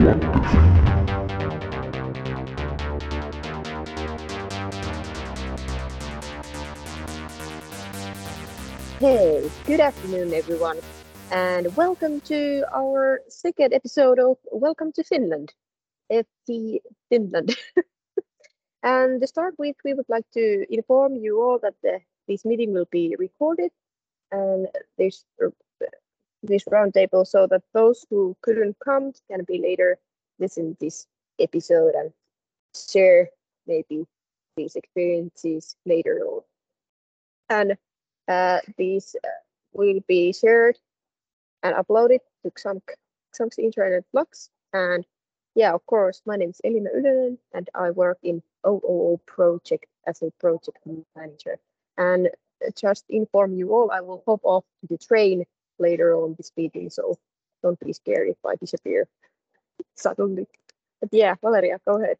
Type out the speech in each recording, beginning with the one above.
Hey, good afternoon, everyone, and welcome to our second episode of Welcome to Finland, FT Finland. and to start with, we would like to inform you all that the, this meeting will be recorded and this this roundtable so that those who couldn't come can be later listen this episode and share maybe these experiences later on. And uh, these uh, will be shared and uploaded to Xamk, Xamk's internet blogs. And yeah, of course, my name is Elina Ylönen and I work in OOO project as a project manager. And just inform you all, I will hop off to the train later on this meeting, so don't be scared if I disappear suddenly. But yeah, Valeria, go ahead.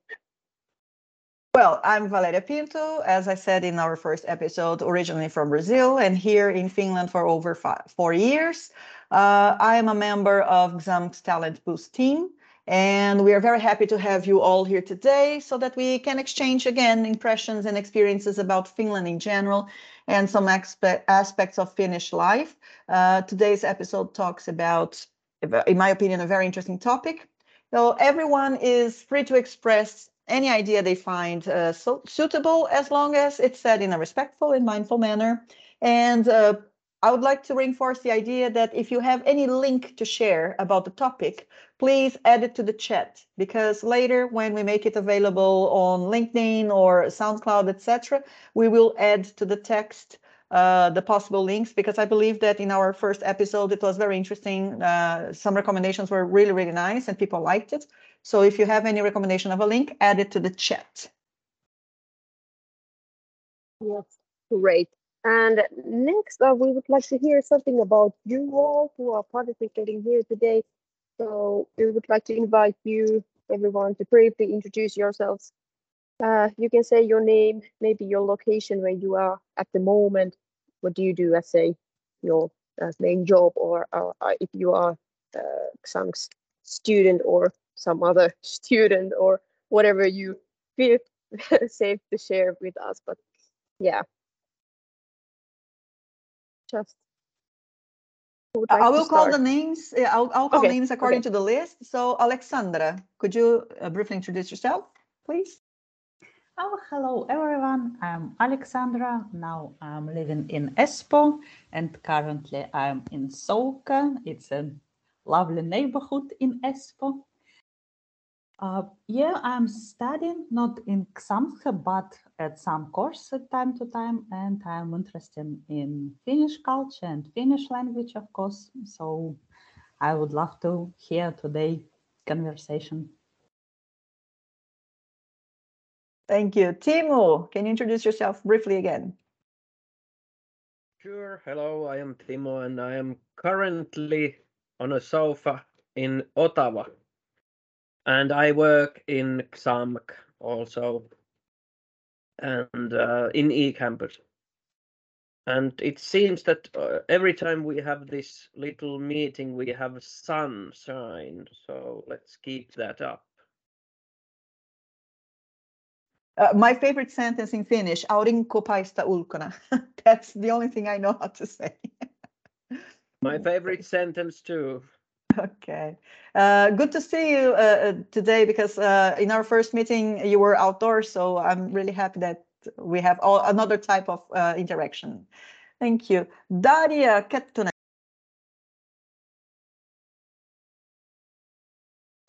Well, I'm Valeria Pinto, as I said in our first episode, originally from Brazil and here in Finland for over five, four years. Uh, I am a member of Xamk's Talent Boost team, and we are very happy to have you all here today so that we can exchange again impressions and experiences about Finland in general and some aspects of Finnish life. Uh, today's episode talks about, in my opinion, a very interesting topic. So everyone is free to express any idea they find uh, so suitable as long as it's said in a respectful and mindful manner. And uh, I would like to reinforce the idea that if you have any link to share about the topic, please add it to the chat because later when we make it available on LinkedIn or SoundCloud, etc., we will add to the text uh, the possible links because I believe that in our first episode it was very interesting. Uh, some recommendations were really, really nice and people liked it. So if you have any recommendation of a link, add it to the chat. Yes, great. And next, uh, we would like to hear something about you all who are participating here today. So we would like to invite you, everyone, to briefly introduce yourselves. Uh, you can say your name, maybe your location where you are at the moment. What do you do as a your uh, main job, or uh, if you are uh, some student or some other student or whatever you feel safe to share with us. But yeah, just. Like I will call the names. Yeah, I'll, I'll call okay. names according okay. to the list. So, Alexandra, could you uh, briefly introduce yourself, please? Oh, hello everyone. I'm Alexandra. Now I'm living in Espoo and currently I'm in Souka. It's a lovely neighborhood in Espoo. Uh, yeah, I'm studying not in Xamk, but at some course at time to time, and I'm interested in Finnish culture and Finnish language, of course. So I would love to hear today conversation. Thank you. Timo, can you introduce yourself briefly again? Sure. Hello, I am Timo, and I am currently on a sofa in Ottawa, and I work in Xamk also, and uh, in eCampus. And it seems that uh, every time we have this little meeting, we have sunshine. So let's keep that up. Uh, my favorite sentence in Finnish, aurinko paista ulkona. That's the only thing I know how to say. my favorite sentence too. Okay. Uh, good to see you uh, uh, today because uh, in our first meeting you were outdoors, so I'm really happy that we have all, another type of uh, interaction. Thank you. Daria Kettunen.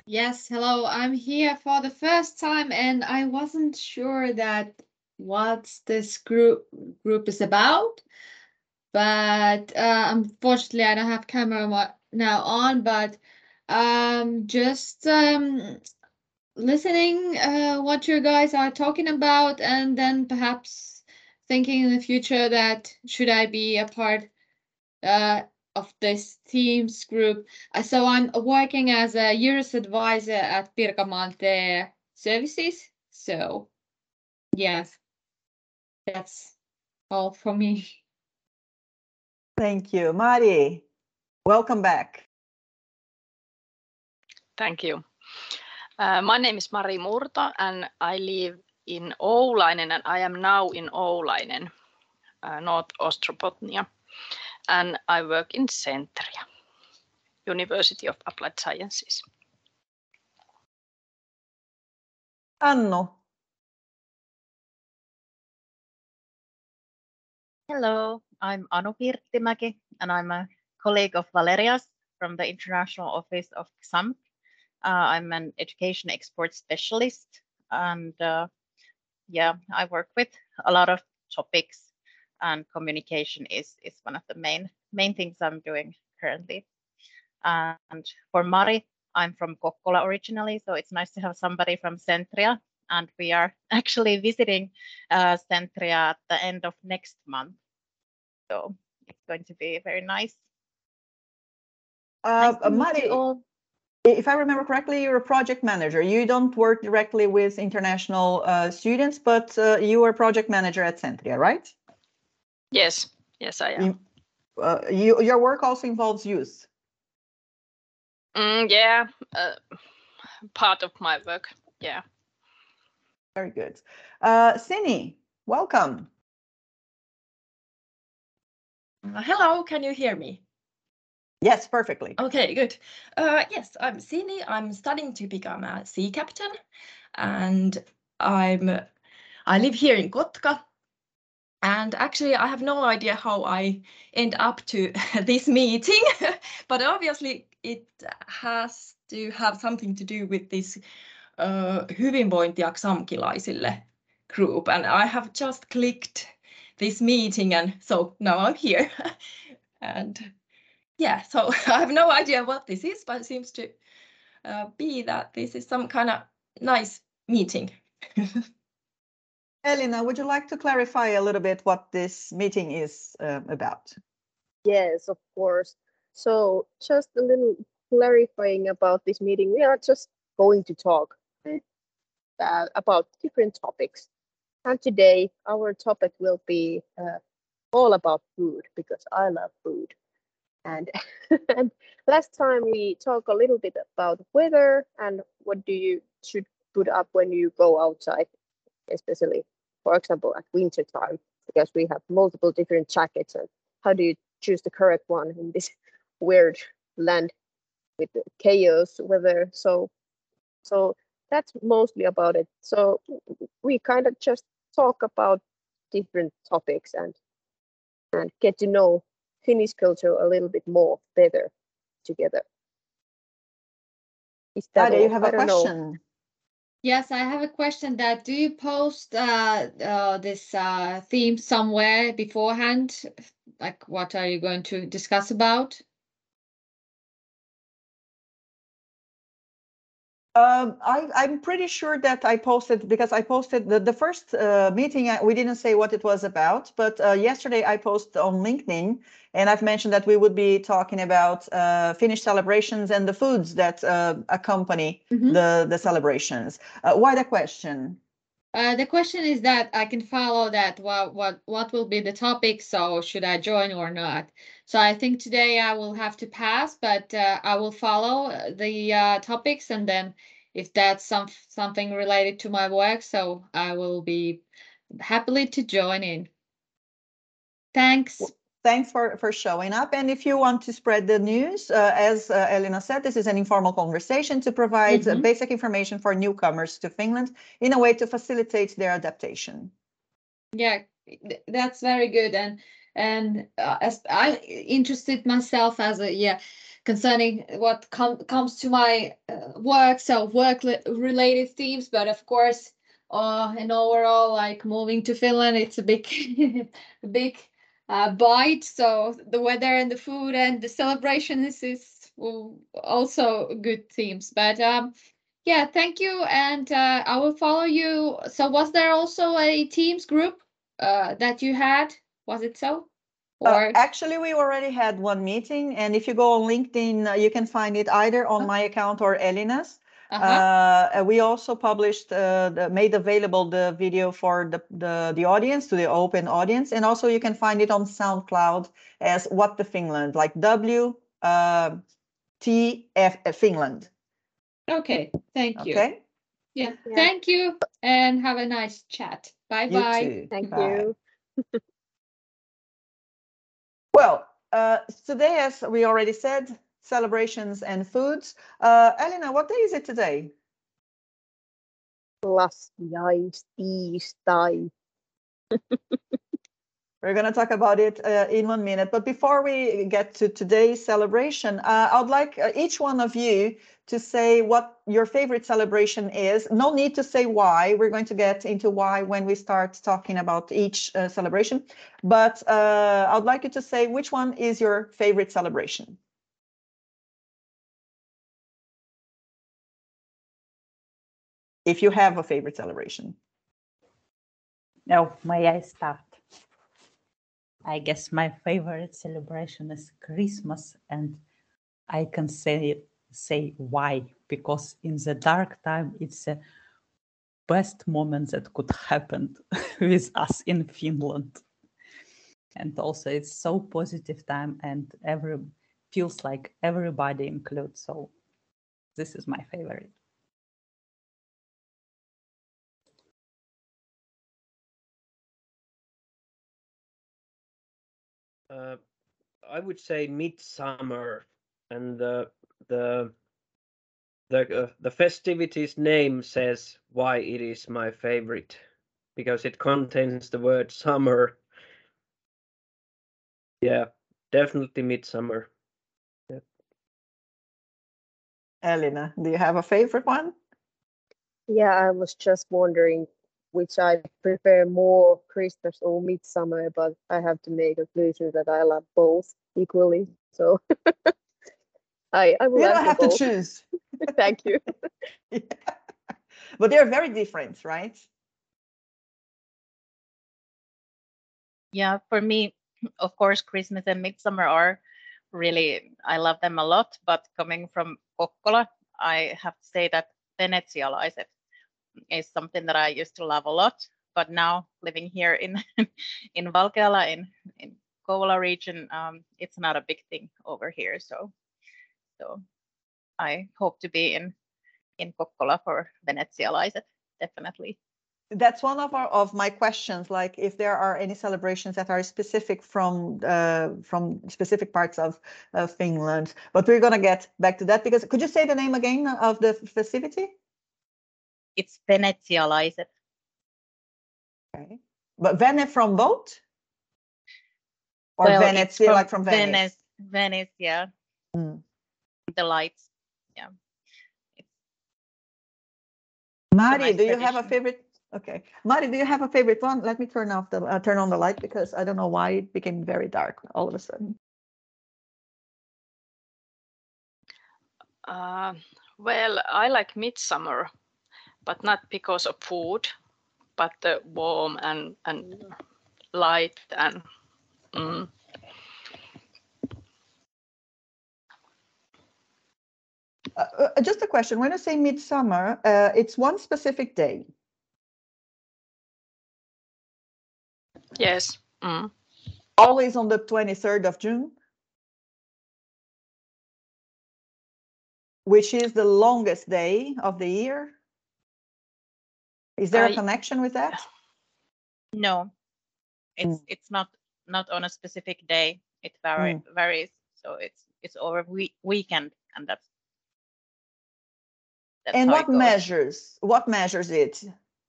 Yes, hello. I'm here for the first time and I wasn't sure that what this group group is about. But uh, unfortunately, I don't have camera now on, but um, just um, listening uh, what you guys are talking about, and then perhaps thinking in the future that should I be a part uh, of this teams group. Uh, so I'm working as a years advisor at Pirkanmaan TE Services. So yes, that's all from me. Thank you. Mari, welcome back. Thank you. Uh, my name is Mari Murto and I live in Oulainen and I am now in Oulainen, uh, North Ostrobothnia. And I work in Centria, University of Applied Sciences. Anu, Hello, I'm Anu Pirttimäki, and I'm a colleague of Valerias from the International Office of XAMK. Uh, I'm an education export specialist, and uh, yeah, I work with a lot of topics, and communication is is one of the main main things I'm doing currently. And for Mari, I'm from Kokkola originally, so it's nice to have somebody from Centria, and we are actually visiting uh, Centria at the end of next month. So it's going to be very nice. Uh, Nice to meet Mari, if I remember correctly, you're a project manager. You don't work directly with international uh, students, but uh, you are a project manager at Centria, right? Yes, yes, I am. You- Uh, you, your work also involves youth. Mm, yeah, uh, part of my work. Yeah. Very good. Uh, Sini, welcome. Uh, Hello, can you hear me? Yes, perfectly. Okay, good. Uh, yes, I'm Sini. I'm studying to become a sea captain, and I'm I live here in Kotka. And actually, I have no idea how I end up to this meeting, but obviously it has to have something to do with this uh, XAMKilaisille group. And I have just clicked this meeting, and so now I'm here. and yeah, so I have no idea what this is, but it seems to uh, be that this is some kind of nice meeting. Elena, would you like to clarify a little bit what this meeting is um, about? Yes, of course. So just a little clarifying about this meeting. We are just going to talk uh, about different topics. And today our topic will be uh, all about food because I love food. And, and last time we talked a little bit about weather and what do you should put up when you go outside, especially for example at winter time, because we have multiple different jackets and how do you choose the correct one in this weird land with chaos weather. So so that's mostly about it. So we kind of just talk about different topics and and get to know Finnish culture a little bit more better together. Is that Ade, you have I a don't know. question. Yes, I have a question that do you post uh, uh, this uh, theme somewhere beforehand? Like what are you going to discuss about? Um, I, I'm pretty sure that I posted because I posted the, the first uh, meeting. I, we didn't say what it was about, but uh, yesterday I posted on LinkedIn and I've mentioned that we would be talking about uh, Finnish celebrations and the foods that uh, accompany Mhm. the, the celebrations. Uh, why the question? Uh, the question is that I can follow that what what what will be the topic, so should I join or not? So I think today I will have to pass, but uh, I will follow uh, the uh, topics and then if that's some something related to my work, so I will be happily to join in. Thanks. Thanks for, for showing up. And if you want to spread the news, uh, as uh, Elena said, this is an informal conversation to provide uh, Mhm. basic information for newcomers to Finland in a way to facilitate their adaptation. Yeah, th- that's very good. And and uh, as I interested myself as a yeah concerning what com comes to my uh, work, so work li- related themes, but of course, uh, and overall, like moving to Finland, it's a big, big uh, bite. So the weather and the food and the celebrations is also good themes. But um, yeah, thank you, and uh, I will follow you. So was there also a Teams group uh, that you had? Was it so? Uh, Or actually, we already had one meeting, and if you go on LinkedIn, uh, you can find it either on Oh. my account or Elina's. uh-huh. Uh, we also published, uh, the, made available the video for the, the the audience to the open audience, and also you can find it on SoundCloud as What the Finland, like W uh, T F uh, Finland. Okay, thank you. Okay. Yeah, Yeah. thank you and have a nice chat. Bye bye. Thank Bye. you. Well, uh, today, as we already said, celebrations and foods. Uh, Elena, what day is it today? last Laskiaistiistai. We're going to talk about it uh, in one minute. But before we get to today's celebration, uh, I'd like uh, each one of you to say what your favorite celebration is. No need to say why. We're going to get into why when we start talking about each uh, celebration. But uh, I'd like you to say which one is your favorite celebration. If you have a favorite celebration. Now, may I start? I guess my favorite celebration is Christmas, and I can say say why because in the dark time it's the best moment that could happen with us in Finland, and also it's so positive time and every feels like everybody includes. So this is my favorite. Uh, I would say midsummer, and the the the uh, the festivities name says why it is my favorite, because it contains the word summer. Yeah, definitely midsummer. Yeah. Elena, do you have a favorite one? Yeah, I was just wondering which I prefer more, Christmas or Midsummer, but I have to make a conclusion that I love both equally. So I I will You don't answer have to both. choose. Thank you. but they're very different, right? Yeah, for me, of course, Christmas and Midsummer are really, I love them a lot. But coming from Kokkola, I have to say that Venetsialaiset is something that I used to love a lot. But now living here in in Valkeala, in in Kouvola region, um, it's not a big thing over here. So, so I hope to be in in Kokkola for Venetsialaiset, definitely. That's one of our of my questions. Like, if there are any celebrations that are specific from uh, from specific parts of of Finland, but we're gonna get back to that because could you say the name again of the festivity? It's Venetsialaiset. Okay, but Vene from boat or Well, it's Venezia, like from Venice. Venice, Venice, yeah. Mm. The lights, yeah. It's Mari, nice do you have a favorite? Okay, Mari, do you have a favorite one? Let me turn off the uh, turn on the light because I don't know why it became very dark all of a sudden. Uh, well, I like midsummer, but not because of food, but the warm and and light and mm, Uh, uh, just a question. When I say midsummer, uh, it's one specific day. yes. Mm. Always on the 23rd of June, which is the longest day of the year. Is there a I- connection with that? no, it's Mm. it's not not on a specific day. It vary, Mm. varies, so it's it's over we- weekend, and that's. That's And what measures? What measures it?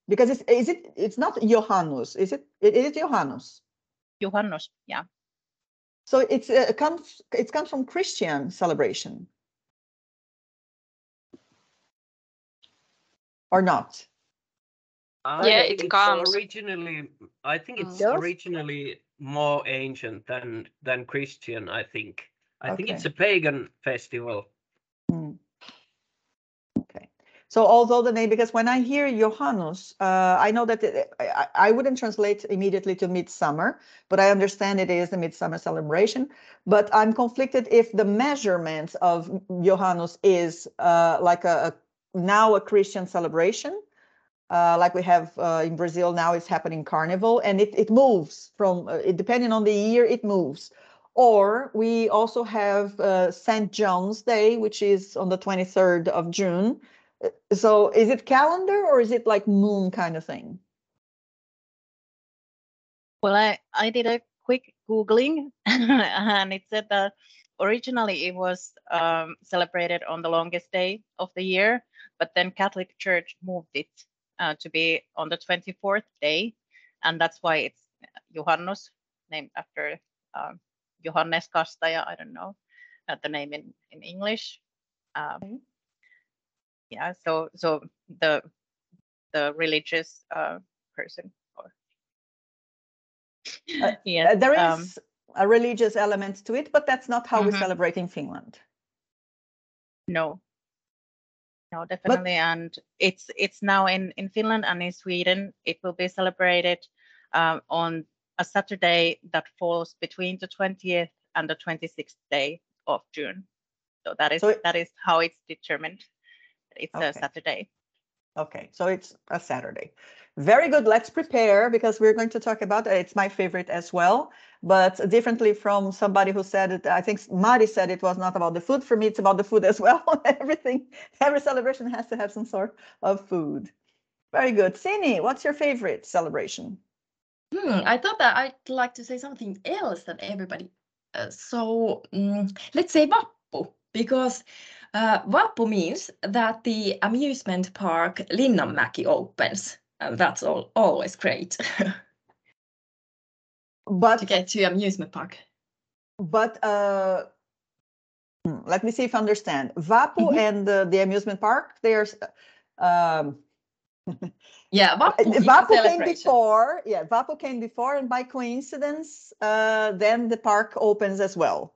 Because it's is it it's not Johannes, is it? It is Johannes. Johannes, yeah. So it's uh, it comes it comes from Christian celebration. Or not? I Yeah, it comes. originally. I think it's Yes. originally more ancient than than Christian. I think. I think it's a pagan festival. Mm. Okay. So although the name, because when I hear Johannes, uh, I know that it, I, I- wouldn't translate immediately to midsummer, but I understand it is the midsummer celebration. But I'm conflicted if the measurement of Johannes is uh, like a, a now a Christian celebration, uh, like we have uh, in Brazil now. It's happening Carnival, and it it moves from uh, it, depending on the year, it moves. Or we also have uh, St. John's Day, which is on the 23rd of June. Uh, So is it calendar or is it like moon kind of thing? Well, I, I did a quick Googling and it said that originally it was um, celebrated on the longest day of the year, but then Catholic Church moved it uh, to be on the 24th day. And that's why it's juhannus named after um, Johannes Kastaja. I don't know uh, the name in, in English. Um, Okay. Yeah, so so the the religious uh, person or Uh, yes, Uh, there um, is a religious element to it, but that's not how we Mhm. celebrate in Finland. No. No, definitely. And it's it's now in, in Finland and in Sweden. It will be celebrated um, on a Saturday that falls between the 20th and the 26th day of June. So that is So it- that is how it's determined. It's Okay. a Saturday. Okay, so it's a Saturday. Very good. Let's prepare because we're going to talk about it. It's my favorite as well, but differently from somebody who said it. I think Mari said it was not about the food. For me, it's about the food as well. Everything, every celebration has to have some sort of food. Very good. Sini, what's your favorite celebration? Hmm, I thought that I'd like to say something else than everybody. Uh, so mm, let's say Vappu, because uh, Vappu means that the amusement park Linnanmäki opens. And that's all, always great But to get to amusement park. but uh, hmm, let me see if I understand. Vapu Mhm. and the, the amusement park. There's um, Yeah, Vappu is a Vapu came before. Yeah, Vapu came before, and by coincidence, uh, then the park opens as well.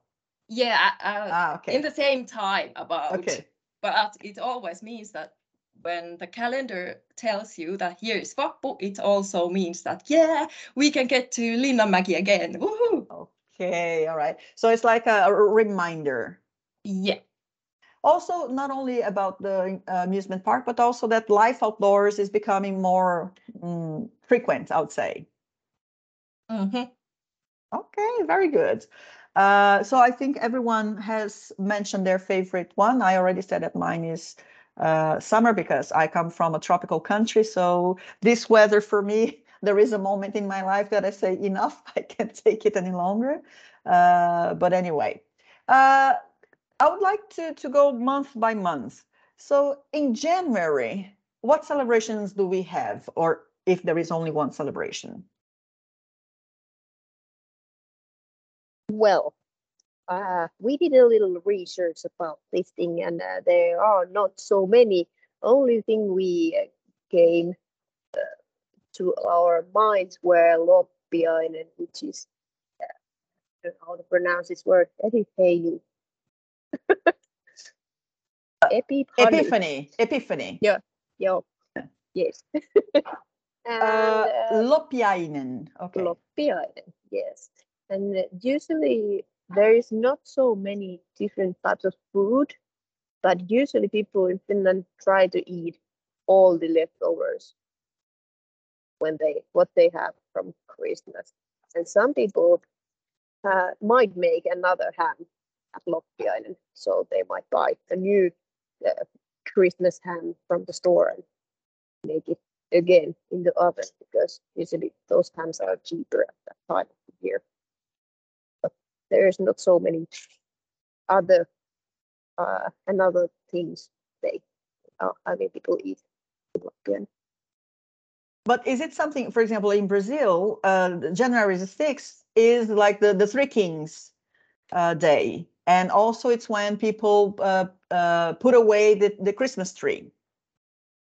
Yeah, uh, Ah, okay. in the same time about. okay. But it always means that when the calendar tells you that here is Vappu, it also means that yeah, we can get to Linnanmäki again. Woohoo! Okay. All right. So it's like a, a reminder. Yeah. Also, not only about the uh, amusement park, but also that life outdoors is becoming more mm, frequent. I would say. Mhm. Okay, very good. Uh, so I think everyone has mentioned their favorite one. I already said that mine is uh, summer because I come from a tropical country. So this weather for me, there is a moment in my life that I say enough. I can't take it any longer. Uh, but anyway, uh, I would like to to go month by month. So in January, what celebrations do we have, or if there is only one celebration? Well, uh, we did a little research about this thing, and uh, there are not so many. Only thing we uh, came uh, to our minds were Loppiainen, which is uh, I don't know how to pronounce this word, Epiphany. Epiphany. Epiphany. Epiphany. Yeah. Yes. and Uh, uh, Loppiainen. Okay. Loppiainen, yes. And usually there is not so many different types of food, but usually people in Finland try to eat all the leftovers when they what they have from Christmas. And some people uh, might make another ham at Loppiainen, so they might buy a new uh, Christmas ham from the store and make it again in the oven because usually those hams are cheaper at that time of the year. But there's not so many other uh, and other things they uh, I mean people eat in Latvian. But is it something, for example, in Brazil, uh, January the 6th is like the, the Three Kings uh, Day. And also it's when people uh, uh, put away the, the Christmas tree,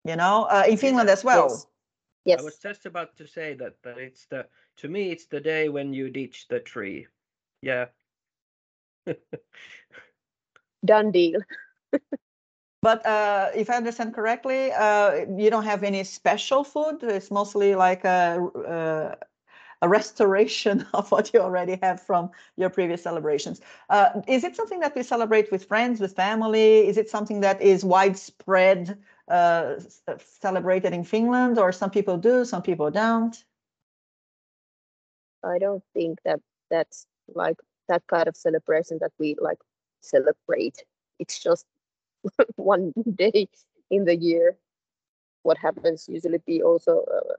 you know, uh, in Finland as well. Yes. Yes. I was just about to say that that it's the to me it's the day when you ditch the tree. Yeah. Done deal. But uh, if I understand correctly, uh, you don't have any special food. It's mostly like a, uh, a restoration of what you already have from your previous celebrations. Uh, is it something that we celebrate with friends, with family? Is it something that is widespread, uh, uh, celebrated in Finland, or some people do, some people don't? I don't think that that's like that kind of celebration that we like celebrate. It's just one day in the year. What happens usually be also uh,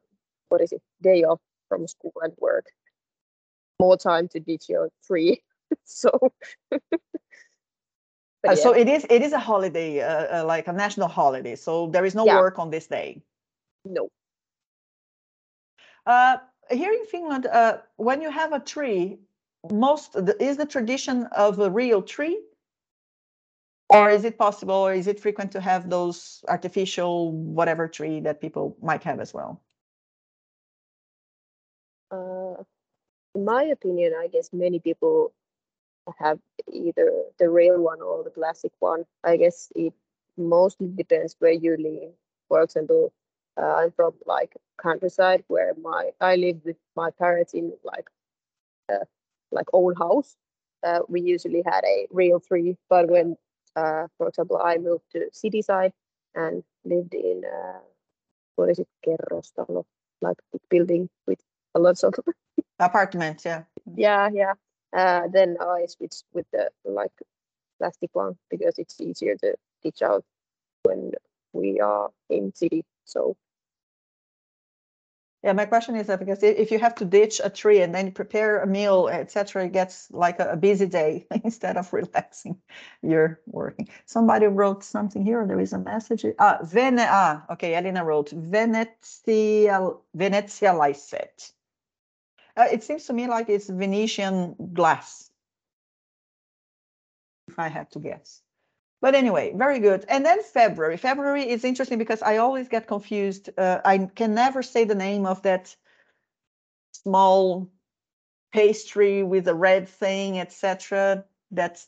what is it day off from school and work. More time to ditch your tree. so. Uh, So it is it is a holiday, uh, uh, like a national holiday. So there is no Yeah. work on this day. no. Uh, here in Finland, uh, when you have a tree, most is the tradition of a real tree, or is it possible, or is it frequent to have those artificial whatever tree that people might have as well? Uh, in my opinion, I guess many people have either the real one or the plastic one. I guess it mostly depends where you live. For example, uh, I'm from like countryside where my I live with my parents in like uh, like old house. Uh, we usually had a real tree, but when, uh, for example, I moved to city side and lived in uh, what is it, kerrostalo, like big building with a lot of Apartment, yeah. yeah yeah uh, then i switched with the like plastic one because it's easier to teach out when we are in city so Yeah, my question is that because if you have to ditch a tree and then prepare a meal, etc., it gets like a, busy day instead of relaxing. You're working. Somebody wrote something here. There is a message. Ah, Vene. Ah, okay. Elena wrote Venezia. Venezia Lyset. Uh, it seems to me like it's Venetian glass. If I had to guess. But anyway, very good. And then February. February is interesting because I always get confused. Uh, I can never say the name of that small pastry with a red thing, etc. That's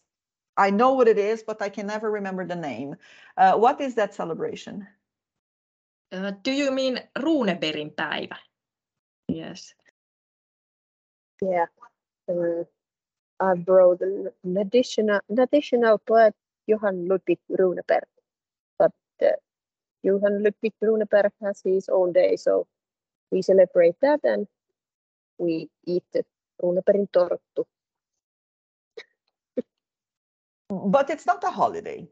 I know what it is, but I can never remember the name. Uh, what is that celebration? Uh, do you mean Runebergin päivä? Yes. yeah uh, i brought an additional an additional poet Johan Ludvig Runeberg but uh, Johan Ludvig Runeberg has his own day so we celebrate that and we eat the runebergin torttu But it's not a holiday.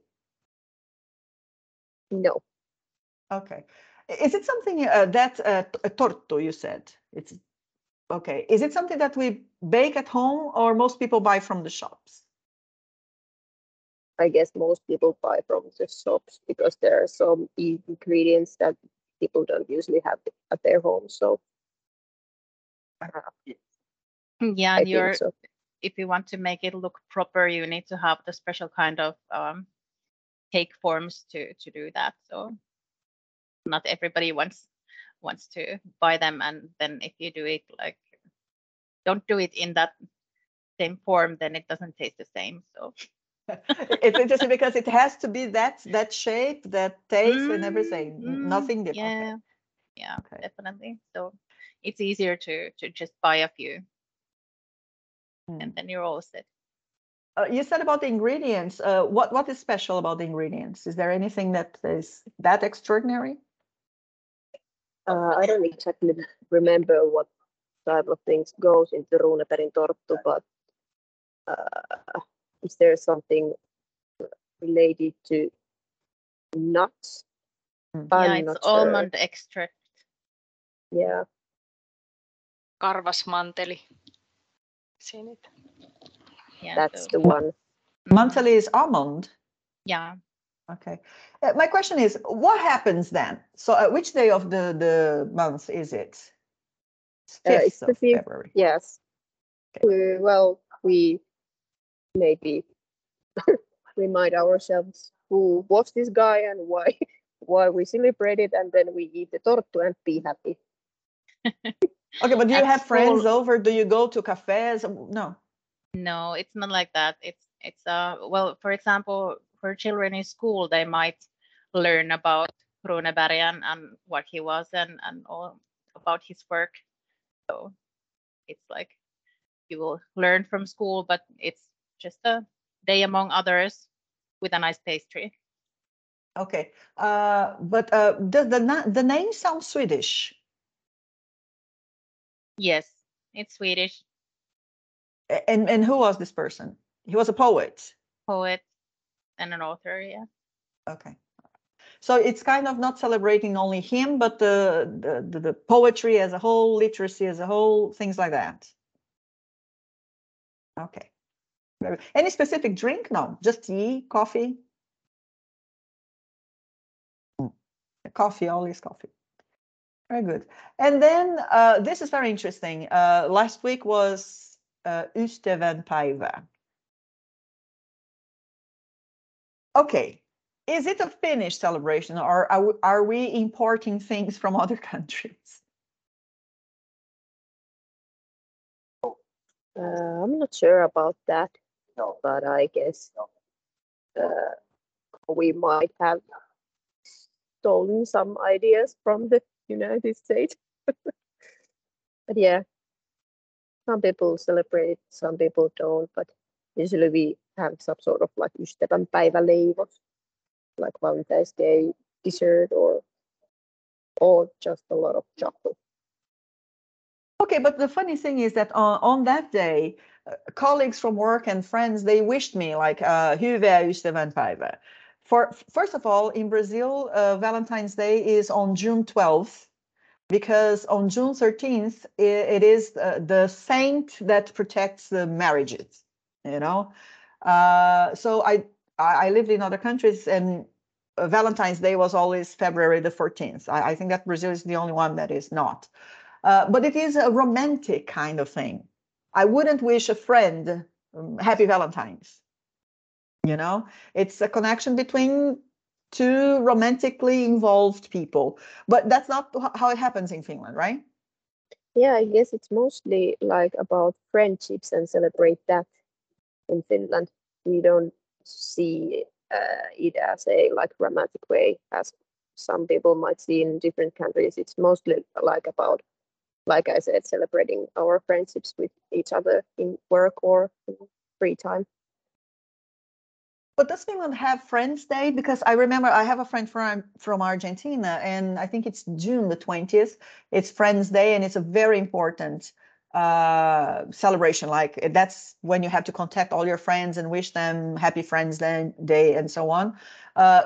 no Okay. Is it something uh, that uh, uh, torto you said? It's okay. Is it something that we bake at home or most people buy from the shops? I guess most people buy from the shops because there are some ingredients that people don't usually have at their home. So uh, Yeah, I and you're so. if you want to make it look proper, you need to have the special kind of um, cake forms to to do that. So not everybody wants wants to buy them, and then if you do it like don't do it in that same form, then it doesn't taste the same. So it's interesting because it has to be that that shape, that taste, and everything. Mm, mm, Nothing different. Yeah, yeah, Okay. definitely. So it's easier to to just buy a few, Mm. and then you're all set. Uh, you said about the ingredients. Uh, what what is special about the ingredients? Is there anything that is that extraordinary? Uh, I don't exactly remember what type of things goes into Runebergin torttu, but uh, is there something related to nuts? Mm. I'm yeah, it's not sure. almond extract. Yeah, Karvasmanteli. Seen it. Yeah, that's so- the one. Manteli is almond. yeah. Okay. Uh, my question is, what happens then? So, uh, which day of the the month is it? It's Uh, it's Fifth the of fifth. February. Yes. We, well, we maybe remind ourselves who was this guy and why why we celebrate it, and then we eat the torttu and be happy. Okay, but do you At have friends over? Do you go to cafes? No. No, it's not like that. It's it's uh well, for example, for children in school, they might learn about Runeberg and, and what he was and and all about his work. So it's like you will learn from school, but it's just a day among others with a nice pastry. Okay. Uh, but uh, does the na- the name sound Swedish? Yes, it's Swedish. And and who was this person? He was a poet. Poet and an author, yeah. Okay. So it's kind of not celebrating only him, but the the, the, the poetry as a whole, literacy as a whole, things like that. Okay. Very- Any specific drink? No, just tea, coffee. Coffee, always coffee. Very good. And then uh, this is very interesting. Uh, last week was uh, Ystävänpäivä. Okay. Is it a Finnish celebration or are we, are we importing things from other countries? Uh, I'm not sure about that, but I guess uh, we might have stolen some ideas from the United States. but yeah, some people celebrate, some people don't. But usually we have some sort of like ystävänpäiväleivot, like Valentine's Day dessert, or or just a lot of chocolate. Okay, but the funny thing is that on, on that day, uh, colleagues from work and friends they wished me like uh, "Hyvää ystävänpäivää." For first of all, in Brazil, uh, Valentine's Day is on June 12th, because on June 13th i it is uh, the saint that protects the marriages. You know, uh, so I, I I lived in other countries and uh, Valentine's Day was always February the 14th. I, I think that Brazil is the only one that is not. Uh, but it is a romantic kind of thing. I wouldn't wish a friend um, happy Valentine's. You know, it's a connection between two romantically involved people. But that's not how it happens in Finland, right? Yeah, I guess it's mostly like about friendships and celebrate that in Finland. We don't see uh, it as a like romantic way as some people might see in different countries. It's mostly like about, like I said, celebrating our friendships with each other in work or in free time. But does Finland have Friends Day? Because I remember I have a friend from from Argentina, and I think it's June the twentieth. It's Friends Day, and it's a very important uh, celebration. Like that's when you have to contact all your friends and wish them Happy Friends Day, Day and so on. Uh,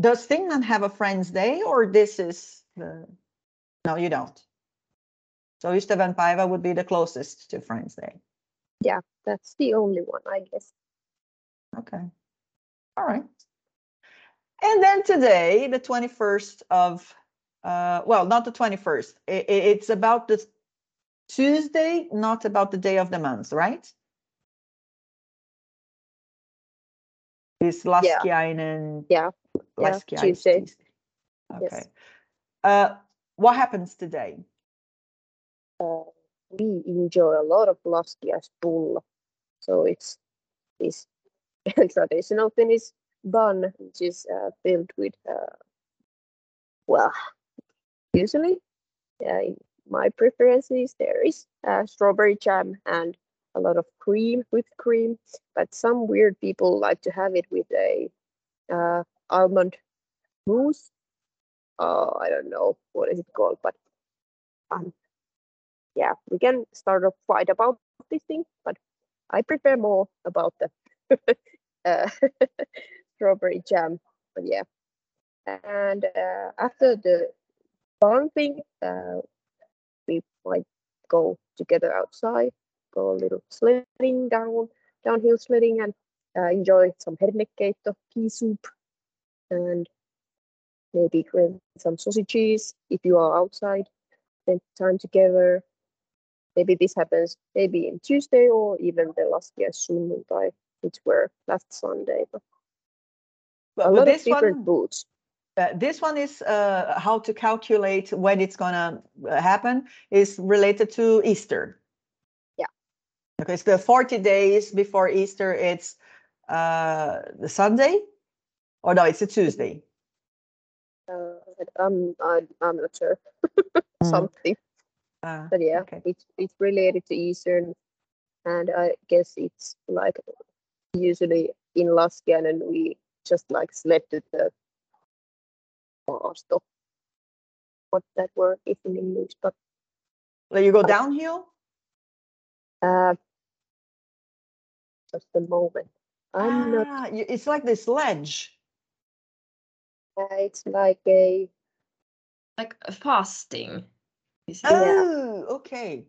does Finland have a Friends Day, or this is the? No, you don't. So Ystävänpäivä would be the closest to Friends Day. Yeah, that's the only one, I guess. Okay. All right. And then today, the 21st of, uh, well, not the 21st. I- i- it's about the Tuesday, not about the day of the month, right? It's Laskiainen. Yeah, yeah, Laskiais Tuesday. Tuesday. Yes. Okay. Uh, what happens today? Uh, we enjoy a lot of laskiaispulla. So it's this traditional Finnish bun, which is uh, filled with, uh, well, usually, in my preferences, there is uh, strawberry jam and a lot of cream, whipped cream. But some weird people like to have it with a uh, almond mousse. Uh, I don't know what is it called, but um, yeah, we can start a fight about this thing, but I prefer more about the uh, strawberry jam. But yeah, and uh, after the fun thing, uh, we might go together outside, go a little sledding down, downhill sledding, and uh, enjoy some hernekeitto, pea soup, and maybe grill some sausages if you are outside. Spend time together, maybe this happens maybe in Tuesday or even the laskiaissunnuntai, which were last Sunday. But But, a lot of this different one, foods. Uh, this one is uh, how to calculate when it's gonna uh, happen is related to Easter. Yeah. Okay, so the 40 days before Easter, it's uh, the Sunday? Or no, it's a Tuesday. Uh, I'm, I'm I'm not sure Mm. something, Uh, but yeah, okay. it's it's related to Eastern, and I guess it's like usually in Laskiainen we just like sled to the maasto. What that word is in English, but Like you go downhill? uh, just a moment. I'm not. ah, you- it's like this ledge. Uh, it's like a Like fasting. Is it? Yeah. Oh, okay.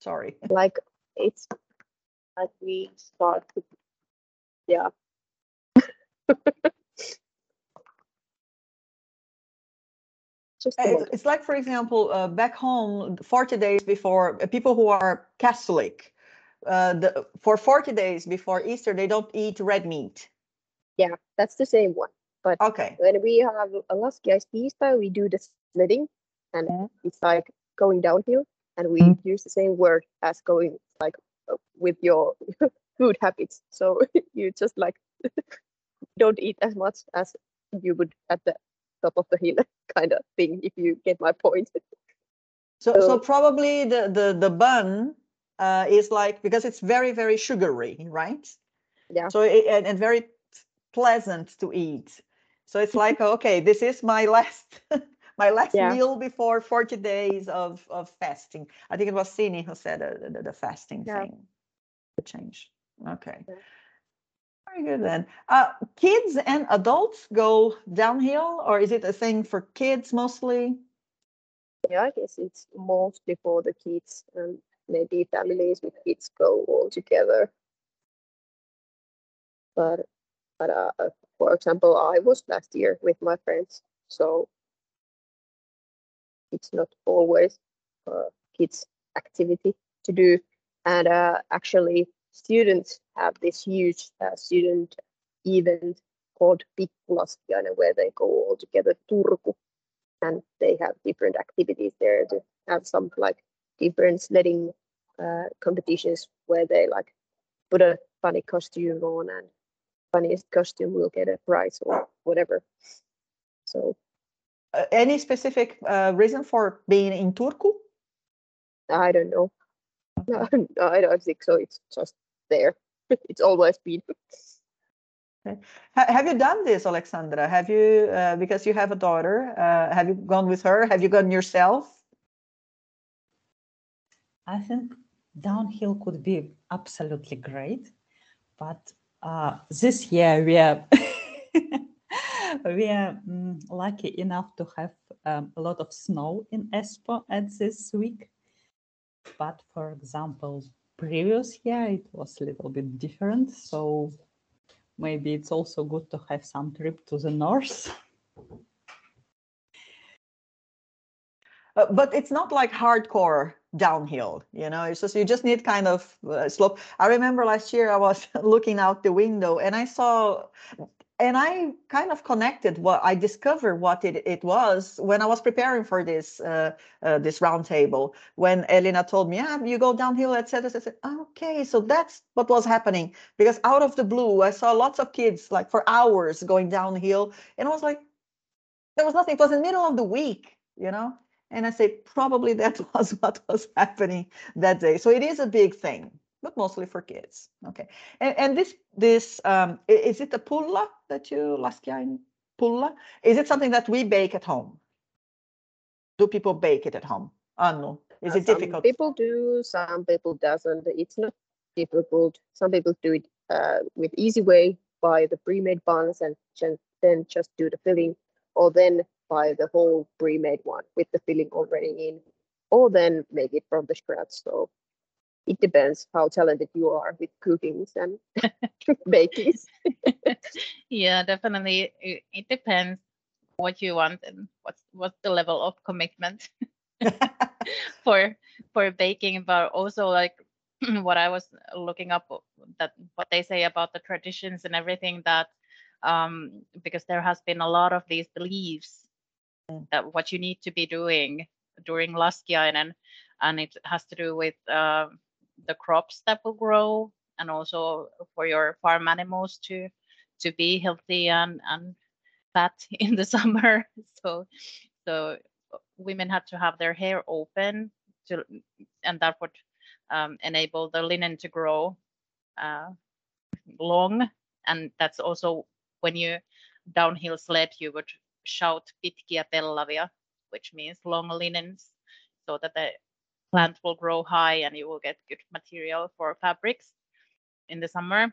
Sorry. like it's like we start. To, yeah. Uh, It's, it's like, for example, uh, back home, 40 days before, uh, people who are Catholic, uh, the, for 40 days before Easter, they don't eat red meat. Yeah, that's the same one. But Okay. when we have a laskiaistiistai, we do the sledding, and Mhm. it's like going downhill, and we Mhm. use the same word as going like with your food habits. So you just like don't eat as much as you would at the top of the hill, kind of thing. If you get my point. So, so So- probably the, the, the bun uh, is like, because it's very, very sugary, right? Yeah. So, it, and, and very pleasant to eat. So it's like, okay, this is my last, my last Yeah. meal before 40 days of, of fasting. I think it was Sini who said uh, the, the fasting Yeah. thing, the change. Okay. Yeah. Very good then. Uh, kids and adults go downhill, or is it a thing for kids mostly? Yeah, I guess it's mostly for the kids, and maybe families with kids go all together. But but uh, uh, for example, I was last year with my friends, so it's not always uh, kids' activity to do. And uh, actually, students have this huge uh, student event called Pikkulaskiainen, where they go all together to Turku, and they have different activities there to have some like different sledding uh, competitions where they like put a funny costume on and funniest costume will get a prize or whatever. So Uh, any specific uh, reason for being in Turku? I don't know. No, I don't think so. It's just there. it's always been. Ha- have you done this, Alexandra? Have you, uh, because you have a daughter, uh, have you gone with her? Have you gone yourself? I think downhill could be absolutely great, but uh, this year we are we are mm, lucky enough to have um, a lot of snow in Espoo at this week. But for example, previous year it was a little bit different, so maybe it's also good to have some trip to the north. Uh, but it's not like hardcore downhill, you know, it's just, you just need kind of uh, slope. I remember last year I was looking out the window and I saw, and I kind of connected what I discovered what it, it was when I was preparing for this uh, uh, this roundtable. When Elena told me, "Yeah, you go downhill," etc. I said, "Okay, so that's what was happening." Because out of the blue, I saw lots of kids like for hours going downhill, and I was like, "There was nothing." It was in the middle of the week, you know. And I say probably that was what was happening that day. So it is a big thing, but mostly for kids. Okay. And, and this this um, is it a pulla that you laskiainen pulla? Is it something that we bake at home? Do people bake it at home? Anu, is Uh, it some difficult? people do, some people doesn't. It's not difficult. Some people do it uh, with easy way, buy the pre-made buns and then just do the filling, or then buy the whole pre-made one with the filling already in, or then make it from the scratch. So it depends how talented you are with cookings and bakings. yeah, definitely. It, it depends what you want and what's what's the level of commitment for for baking, but also like what I was looking up that what they say about the traditions and everything that um because there has been a lot of these beliefs that what you need to be doing during Laskiainen and it has to do with uh, the crops that will grow and also for your farm animals to to be healthy and and fat in the summer. So so women had to have their hair open to and that would um, enable the linen to grow uh, long. And that's also when you downhill sled you would shout pitkiä pellavia which means long linens so that the plant will grow high and you will get good material for fabrics in the summer.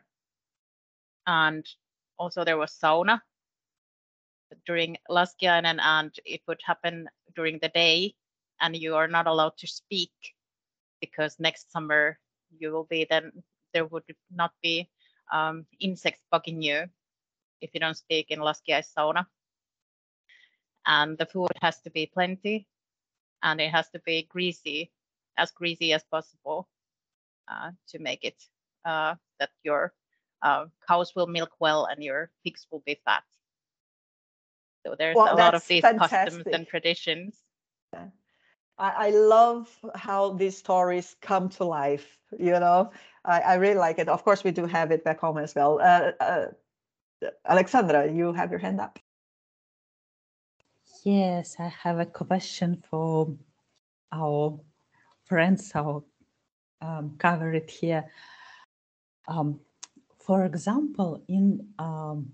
And also there was sauna during Laskiainen and it would happen during the day and you are not allowed to speak because next summer you will be then there would not be um, insects bugging you if you don't speak in Laskia sauna. And the food has to be plenty and it has to be greasy, as greasy as possible uh, to make it uh, that your uh, cows will milk well and your pigs will be fat. So there's Well, a lot of that's these customs and traditions. I, I love how these stories come to life. You know, I, I really like it. Of course, we do have it back home as well. Uh, uh, Alexandra, you have your hand up. Yes, I have a question for our friends who um, cover it here. Um, for example, in um,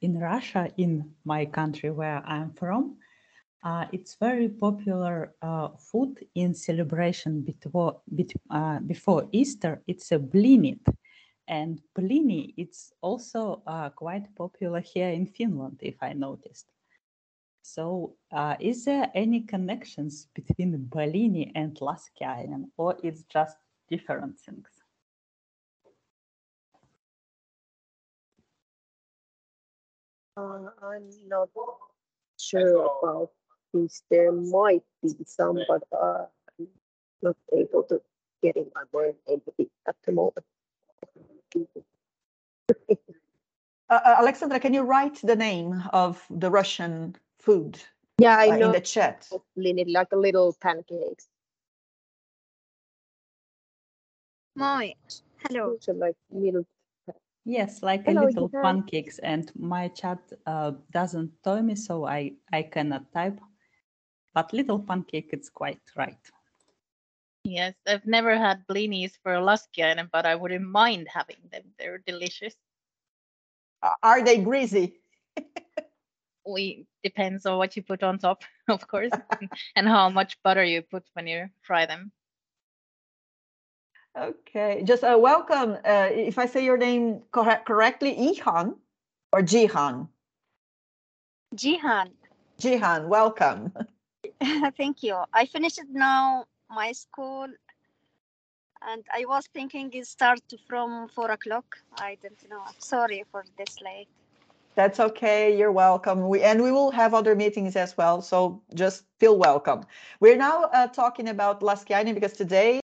in Russia, in my country where I'm from, uh, it's very popular uh, food in celebration before bet- uh, before Easter. It's a blinit, and blini it's also uh, quite popular here in Finland, if I noticed. So, uh, is there any connections between blini and Laskiainen, or it's just different things? Uh, I'm not sure about this. There might be some, but uh, I'm not able to get in my brain empathy at the moment. Uh, uh, Alexandra, can you write the name of the Russian food Yeah, I uh, know in the chat? Linit, like a little pancakes. Moi. Hello. So like little Yes, like Hello, a little Gita. pancakes, and my chat uh, doesn't tell me, so I I cannot type. But little pancake, it's quite right. Yes, I've never had blinis for Laskiainen, but I wouldn't mind having them. They're delicious. Are they greasy? We depends on what you put on top, of course, and how much butter you put when you fry them. Okay, just uh, welcome. Uh, if I say your name correct, correctly, Ihan or Jihan? Jihan. Jihan, welcome. Thank you. I finished now my school and I was thinking it start from four o'clock. I don't know. Sorry for this late. That's okay. You're welcome. We and we will have other meetings as well. So just feel welcome. We're now uh, talking about Laskiainen because today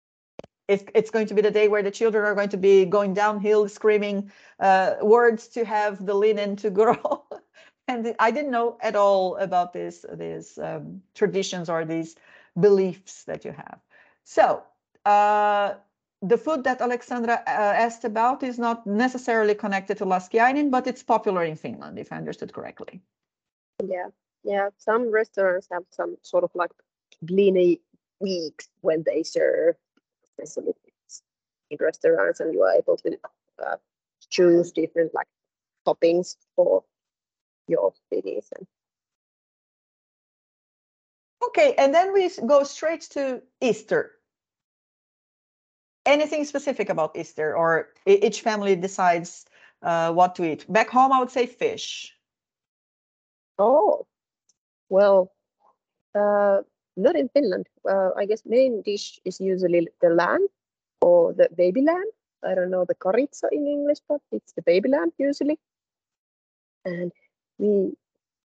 it's, it's going to be the day where the children are going to be going downhill, screaming uh, words to have the linen to grow. and I didn't know at all about this these um, traditions or these beliefs that you have. So uh, the food that Alexandra uh, asked about is not necessarily connected to Laskiainen, but it's popular in Finland, if I understood correctly. Yeah, yeah. Some restaurants have some sort of like blini weeks when they serve specialties in restaurants, and you are able to uh, choose different like toppings for your blinis. And Okay, and then we go straight to Easter. Anything specific about Easter, or each family decides uh, what to eat? Back home, I would say fish. oh, well, uh, not in Finland. Uh, I guess main dish is usually the lamb or the baby lamb. I don't know the karitsa in English, but it's the baby lamb usually. And we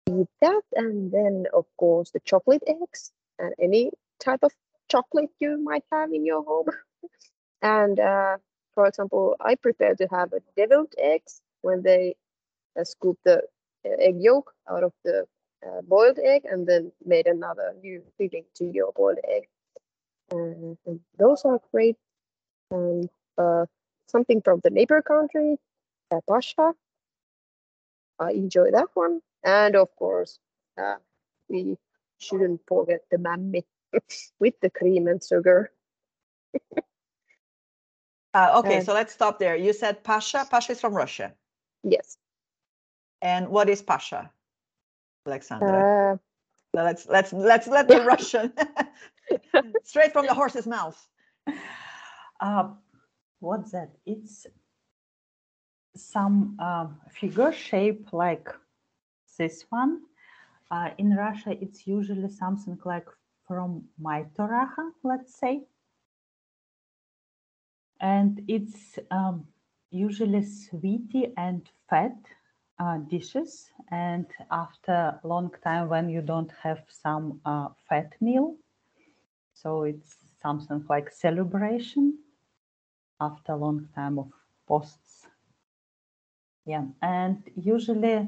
eat that, and then of course the chocolate eggs and any type of chocolate you might have in your home. and uh, for example, I prefer to have a deviled eggs when they uh, scoop the uh, egg yolk out of the uh, boiled egg and then made another new filling to your boiled egg. Uh, and those are great. And uh, something from the neighbor country, uh, pasha. I enjoy that one. And of course, uh, we shouldn't forget the mämmi with the cream and sugar. Uh, okay, Uh, so let's stop there. You said pasha. Pasha is from Russia. Yes. And what is pasha, Alexandra? Uh, let's let's let's let the. Russian straight from the horse's mouth. Uh, what's that? It's some um, figure shape like this one. Uh, in Russia, it's usually something like from maitorahka, let's say. And it's um, usually sweety and fat uh, dishes. And after a long time, when you don't have some uh, fat meal, so it's something like celebration after a long time of posts. Yeah, and usually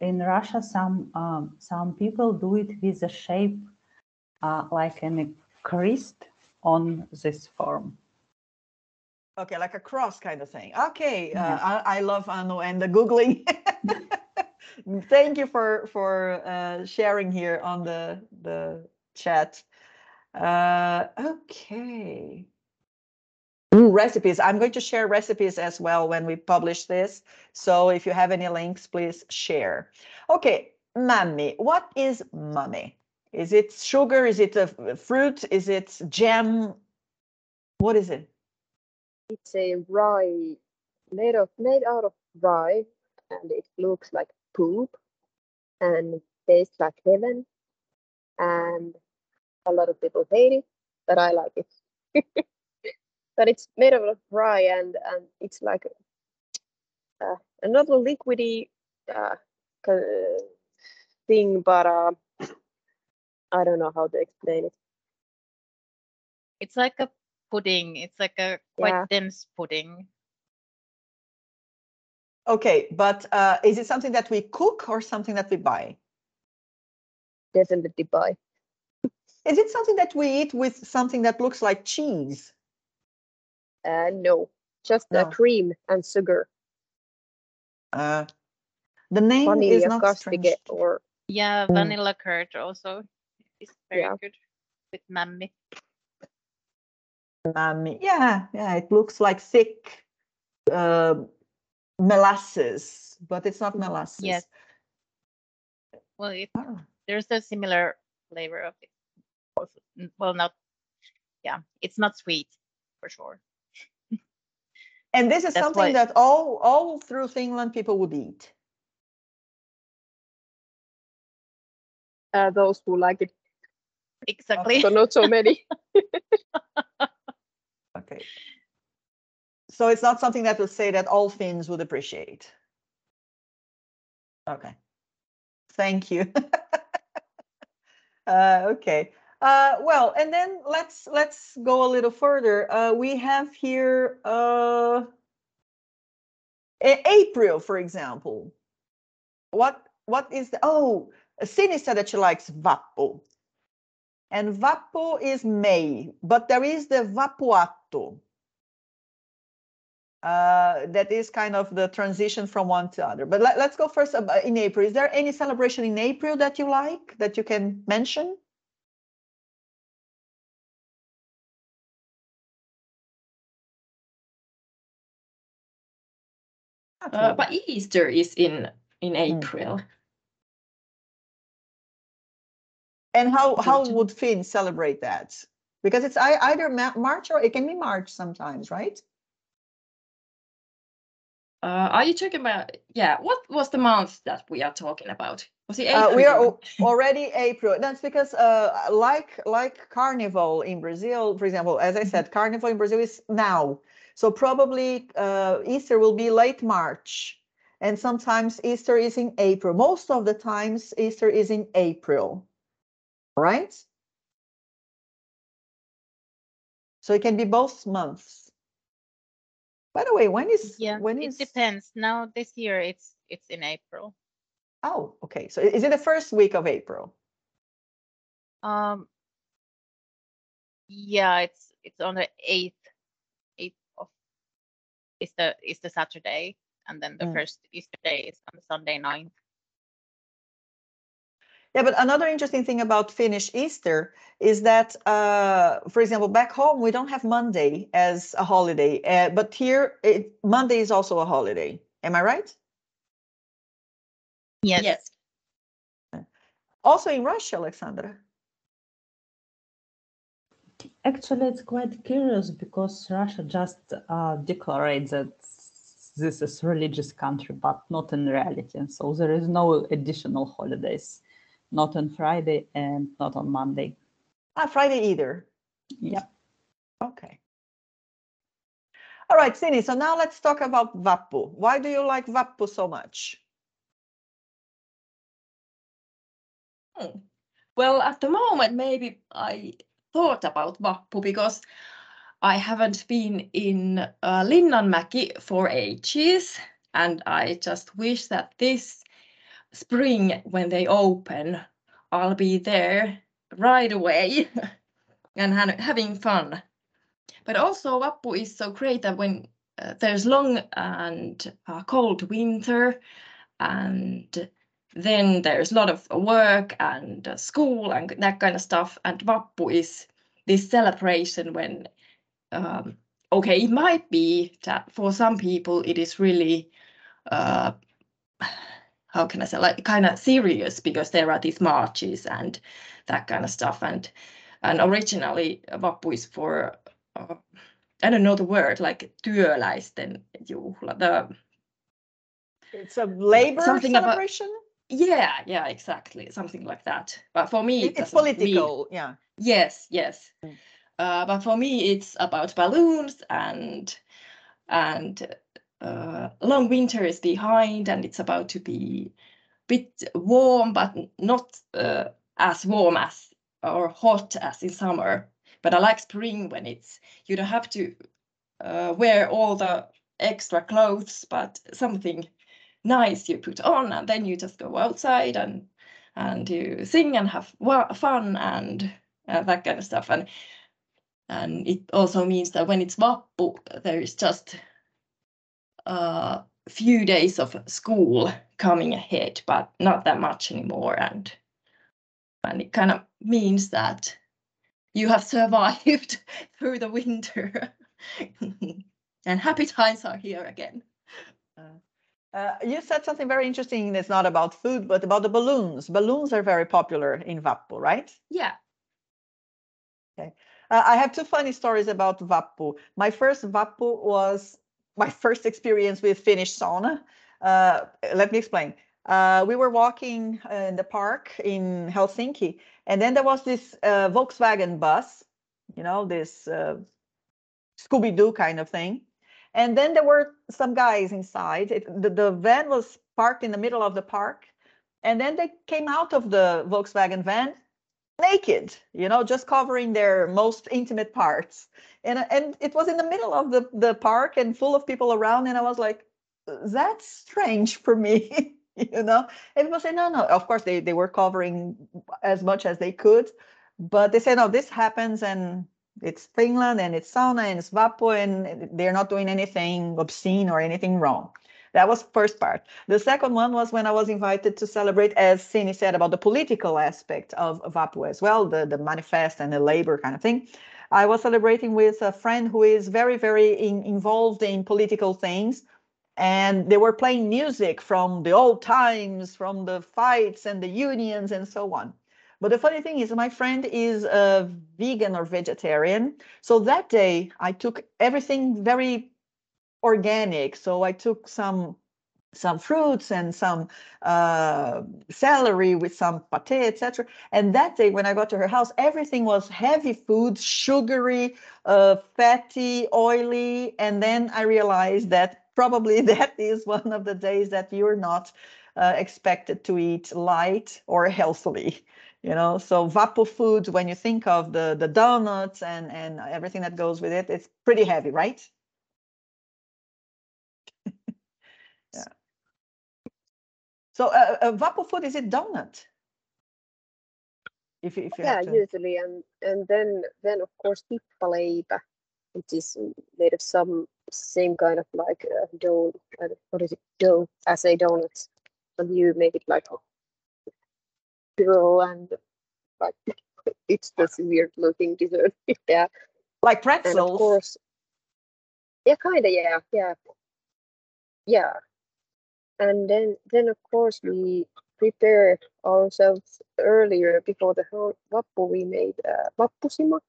in Russia, some um, some people do it with a shape uh, like a crest on this form. Okay, like a cross kind of thing. Okay, uh, Yeah. I, I love Anu and the googling. Thank you for for uh, sharing here on the the chat. Uh, okay. Ooh, recipes. I'm going to share recipes as well when we publish this. So if you have any links, please share. Okay, mummy. What is mummy? Is it sugar? Is it a fruit? Is it jam? What is it? It's a rye made of made out of rye, and it looks like poop, and it tastes like heaven. And a lot of people hate it, but I like it. but it's made out of rye, and and it's like uh, another liquidy uh, thing, but uh, I don't know how to explain it. It's like a pudding. It's like a quite Yeah. dense pudding. Okay, but uh, is it something that we cook or something that we buy? Definitely buy. Is it something that we eat with something that looks like cheese? Uh, no, just uh, No. cream and sugar, Uh, the name is not strange. or Yeah, Mm. vanilla curd also is very Yeah. good with mämmi. Umami. Yeah, yeah, it looks like thick uh, molasses, but it's not molasses. Yes. Well, it, Oh, there's a similar flavor of it. Well, not. Yeah, it's not sweet for sure. And this is That's something why- that all all through Finland people would eat. uh, those who like it, Exactly. so not so many. Okay. So it's not something that would say that all Finns would appreciate. Okay. Thank you. uh, okay. Uh, well, and then let's let's go a little further. Uh, we have here uh, April, for example. What what is the oh Sini said that she likes Vappu. And Vappu is May, but there is the Vappuaatto. Uh, that is kind of the transition from one to other. But let, us go first in April. Is there any celebration in April that you like that you can mention? Uh, but Easter is in in Mm. April. And how how would Finn celebrate that? Because it's either March or it can be March sometimes, right? Uh, are you talking about? Yeah. What was the month that we are talking about? Was it Uh, we are already April. That's because, uh, like like Carnival in Brazil, for example, as I said, Carnival in Brazil is now. So probably uh, Easter will be late March, and sometimes Easter is in April. Most of the times Easter is in April, right? So it can be both months. By the way, when is Yeah, when it is depends. Now this year it's it's in April. Oh, okay. So is it the first week of April? Um. Yeah, it's it's on the eighth, eighth of. Is the is the Saturday, and then the Mm. first Easter day is on the Sunday 9th. Yeah, but another interesting thing about Finnish Easter is that, uh, for example, back home we don't have Monday as a holiday, uh, but here it, Monday is also a holiday. Am I right? Yes. Yes. Also in Russia, Alexandra. Actually, it's quite curious because Russia just uh, declared that this is a religious country, but not in reality. And So there is no additional holidays, not on Friday and not on Monday. Ah, Friday either. Yep. Okay. All right, Sini. So now let's talk about Vappu. Why do you like Vappu so much? Hmm. Well, at the moment, maybe I thought about Vappu because I haven't been in uh, Linnanmäki for ages, and I just wish that this spring, when they open, I'll be there right away and ha having fun. But also, Vappu is so great that when uh, there's long and uh, cold winter, and then there's a lot of work and uh, school and that kind of stuff. And Vappu is this celebration when, um, okay, it might be that for some people it is really, uh, how can I say, like kind of serious because there are these marches and that kind of stuff. And and originally Vappu is for, uh, I don't know the word, like työläisten juhla, the It's a labor Something about- celebration. yeah, yeah, exactly, something like that. But for me, It- it it's doesn't mean- political. Yeah. Yes, yes. Mm. Uh, but for me, it's about balloons and and uh, long winter is behind, and it's about to be a bit warm, but not uh, as warm as or hot as in summer. But I like spring when it's you don't have to uh, wear all the extra clothes, but something nice you put on, and then you just go outside and and you sing and have fun and uh, that kind of stuff. And and it also means that when it's Vappu, there is just a few days of school coming ahead, but not that much anymore. And and it kind of means that you have survived through the winter, and happy times are here again. Uh, you said something very interesting. It's not about food, but about the balloons. Balloons are very popular in Vappu, right? Yeah. Uh, I have two funny stories about Vappu. My first Vappu was my first experience with Finnish sauna. Uh, let me explain. Uh, we were walking uh, in the park in Helsinki, and then there was this uh, Volkswagen bus, you know, this uh, Scooby Doo kind of thing. And then there were some guys inside. It, the, the van was parked in the middle of the park. And then they came out of the Volkswagen van naked, you know, just covering their most intimate parts. And, and it was in the middle of the, the park and full of people around. And I was like, that's strange for me, you know. And people say, no, no. Of course, they, they were covering as much as they could. But they say, no, this happens and it's Finland and it's sauna and it's Vappu and they're not doing anything obscene or anything wrong. That was first part. The second one was when I was invited to celebrate, as Sini said, about the political aspect of Vappu as well, the, the manifest and the labor kind of thing. I was celebrating with a friend who is very, very in, involved in political things. And they were playing music from the old times, from the fights and the unions and so on. But the funny thing is, my friend is a vegan or vegetarian. So that day, I took everything very organic. So I took some some fruits and some uh, celery with some pate, etc. And that day, when I got to her house, everything was heavy food, sugary, uh, fatty, oily. And then I realized that probably that is one of the days that you're not uh, expected to eat light or healthily you know so Vappu foods when you think of the the donuts and and everything that goes with it it's pretty heavy right so uh, uh, food is it donut if, if yeah, usually, and and then then of course tippaleipä, which is made of some same kind of like uh, dough. Don't- What is it? Dough as a donut, and you make it like pure and like it's this weird looking dessert. yeah, like and of pretzels course, yeah, kind of, yeah, yeah, yeah. And then then of course we prepare ourselves earlier before the whole Vappu. We made uh, Vappusima,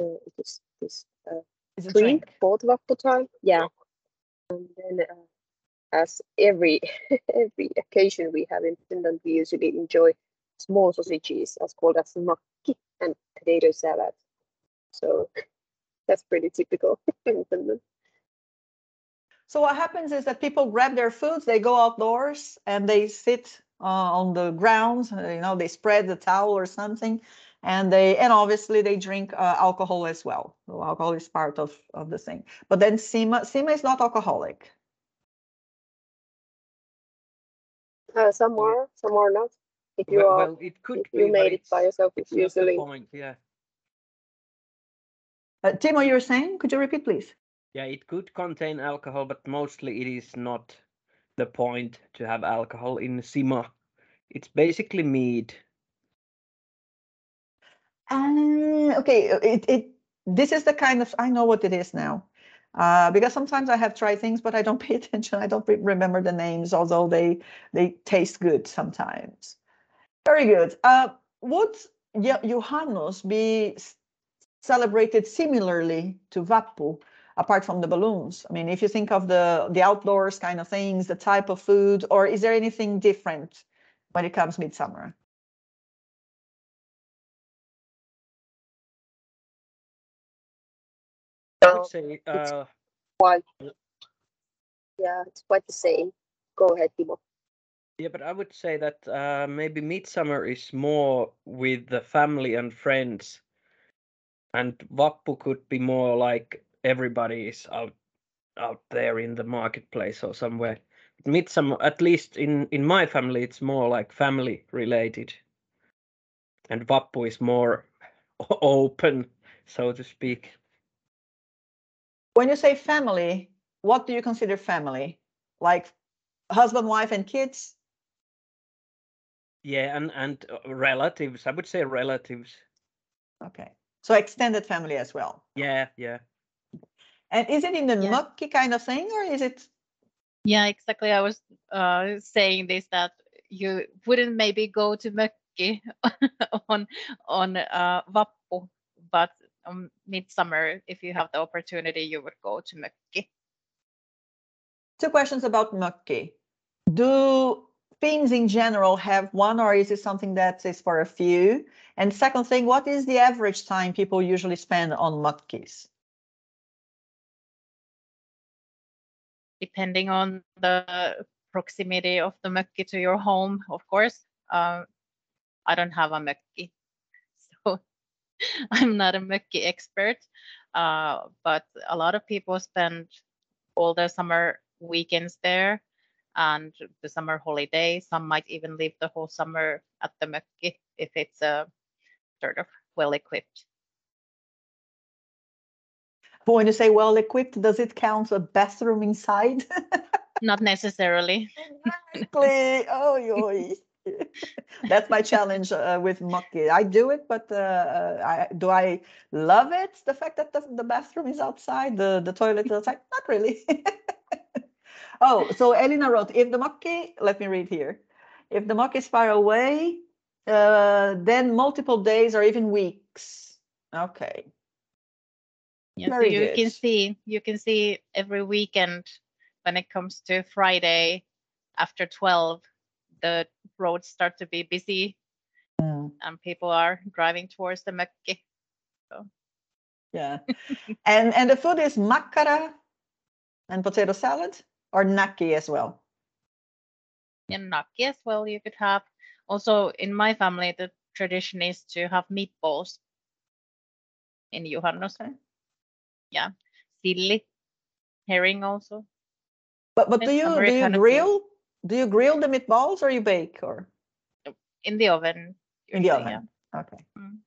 uh, it is this uh, It's a drink drink. both Vappu time. Yeah, and then uh, as every every occasion we have in Finland, we usually enjoy small sausages as called as nakki and potato salad. So that's pretty typical in Finland. So what happens is that people grab their foods, they go outdoors and they sit uh, on the ground. uh, you know, they spread the towel or something, and they and obviously they drink uh, alcohol as well. So alcohol is part of of the thing. But then sima sima is not alcoholic. Uh, some are, some are not. If you well, are, well, it could if be, you made it by yourself, it's it's usually point. Yeah, Uh, Timo, you were saying? Could you repeat, please? Yeah, it could contain alcohol, but mostly it is not the point to have alcohol in sima. It's basically mead. Uh, okay, it, it this is the kind of I know what it is now. Uh, because sometimes I have tried things, but I don't pay attention. I don't re- remember the names, although they they taste good sometimes. Very good. Uh, would Juhannus be celebrated similarly to Vappu, apart from the balloons? I mean, if you think of the the outdoors kind of things, the type of food, or is there anything different when it comes midsummer? I No, would say uh, quite. Yeah. Yeah, it's quite the same. Go ahead, Timo. Yeah, but I would say that uh, maybe midsummer is more with the family and friends, and Vappu could be more like everybody is out out there in the marketplace or somewhere. Midsummer, at least in in my family, it's more like family related, and Vappu is more open, so to speak. When you say family, what do you consider family? Like husband, wife, and kids? Yeah, and and uh, relatives. I would say relatives. Okay. So extended family as well. Yeah, yeah. And is it in the Yeah. mökki kind of thing or is it? Yeah, exactly. I was uh, saying this that you wouldn't maybe go to Mökki on on uh, Vappu, but on midsummer, if you have the opportunity, you would go to Mökki. Two questions about mökki. Do Finns in general have one or is it something that is for a few? And second thing, what is the average time people usually spend on mökkis? Depending on the proximity of the mökki to your home, of course. Um, I don't have a mökki, so I'm not a mökki expert. Uh, but a lot of people spend all their summer weekends there and the summer holidays. Some might even live the whole summer at the mökki if it's a sort of well equipped. But when you say well equipped, does it count a bathroom inside? Not necessarily. Exactly. Oh, yoy. That's my challenge uh, with mökki. I do it, but uh, uh, I, do I love it? The fact that the, the bathroom is outside, the, the toilet is outside? Not really. oh, so Elena wrote, if the mökki, let me read here. If the mökki is far away, uh, then multiple days or even weeks. Okay. Yeah, so Very you can see you can see every weekend when it comes to Friday after 12 the roads start to be busy Mm, and people are driving towards the Mökki. yeah. and and the food is makkara and potato salad or nakki as well. In nakki as well you could have also in my family the tradition is to have meatballs in Juhannus. Okay. Yeah. Silli, herring also. But but do you do you grill? Do you grill the meatballs or you bake or In the oven. in the oven? Okay. Mm.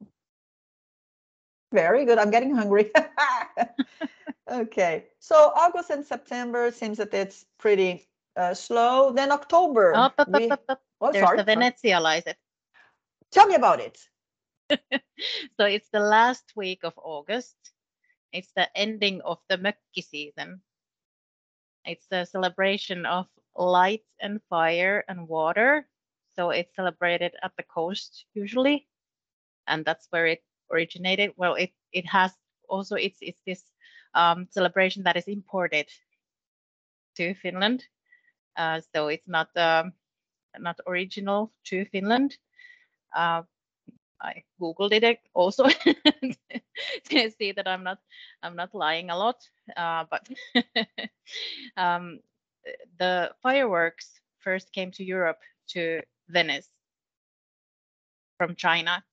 Very good. I'm getting hungry. okay. So August and September seems that it's pretty uh, slow. Then October. Up, up, we- up, up. oh, There's sorry, the. Venetsialaiset. Tell me about it. So it's the last week of August. It's the ending of the Mökki season. It's a celebration of light and fire and water. So it's celebrated at the coast usually. And that's where it originated. Well, it it has also it's it's this um, celebration that is imported to Finland. Uh, so it's not um, not original to Finland. Uh, I googled it also to see that I'm not I'm not lying a lot. Uh, but um, the fireworks first came to Europe to Venice from China,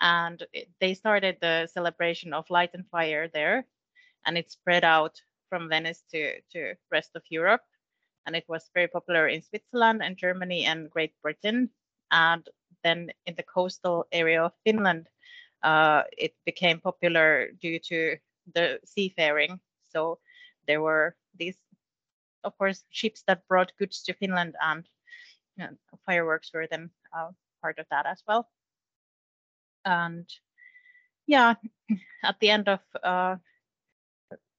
and they started the celebration of light and fire there, and it spread out from Venice to to rest of Europe, and it was very popular in Switzerland and Germany and Great Britain, and then in the coastal area of Finland, uh, it became popular due to the seafaring. So there were these, of course, ships that brought goods to Finland, and you know, fireworks were then uh, part of that as well. And yeah, at the end of uh,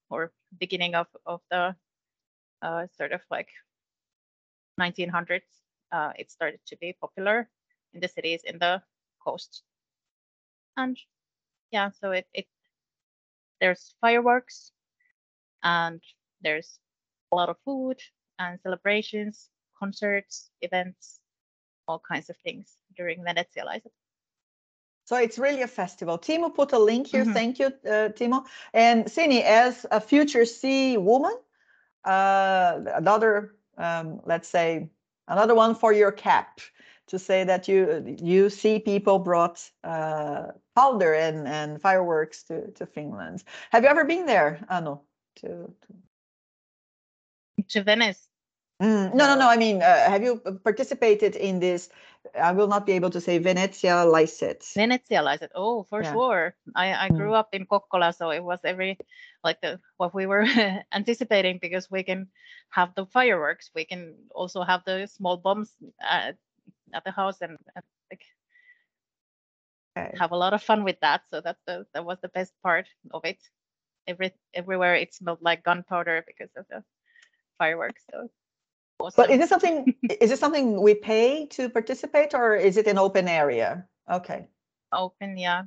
or beginning of of the uh, sort of like 1900s, uh, it started to be popular in the cities in the coast. And yeah, so it, it there's fireworks and there's a lot of food and celebrations, concerts, events, all kinds of things during Venetsialaiset. So it's really a festival. Timo put a link here. Mhm. Thank you, uh, Timo. And Sini, as a future sea woman, uh, another, um, let's say, another one for your cap to say that you you see people brought uh, powder and, and fireworks to, to Finland. Have you ever been there, Anu? To, to... To Venice, Mm, no, no, no. I mean, uh, have you participated in this? I will not be able to say Venezia Lycet. Venetsialaiset. Oh, for Yeah. sure. I, I grew mm. up in Kokkola, so it was every like the what we were anticipating because we can have the fireworks. We can also have the small bombs at, at the house and, and like Okay. have a lot of fun with that. So that's the that was the best part of it. Every everywhere it smelled like gunpowder because of the fireworks. So awesome. But is it something? is it something we pay to participate, or is it an open area? Okay. open, yeah.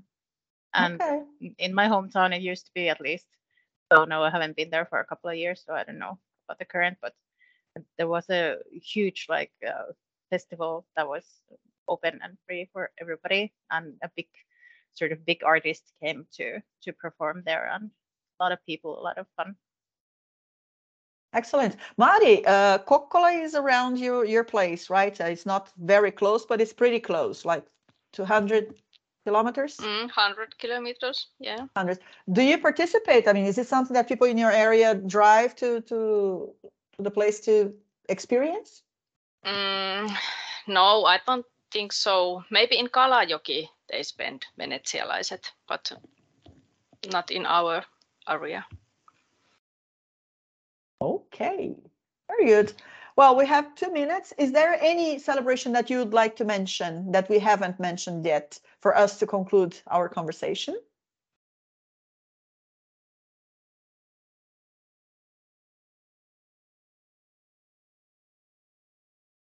And okay. in- my hometown it used to be at least so no i haven't been there for a couple of years so i don't know about the current but there was a huge like uh, festival that was open and free for everybody and a big sort of big artist came to to perform there and a lot of people a lot of fun Excellent. Mari, uh, Kokkola is around your, your place, right? Uh, It's not very close, but it's pretty close, like 200 kilometers? Mm, 100 kilometers, yeah. 100. Do you participate? I mean, is it something that people in your area drive to, to, to the place to experience? Mm, no, I don't think so. Maybe in Kalajoki they spend Venetsialaiset, but not in our area. Okay, very good. Well, we have two minutes. Is there any celebration that you would like to mention that we haven't mentioned yet for us to conclude our conversation?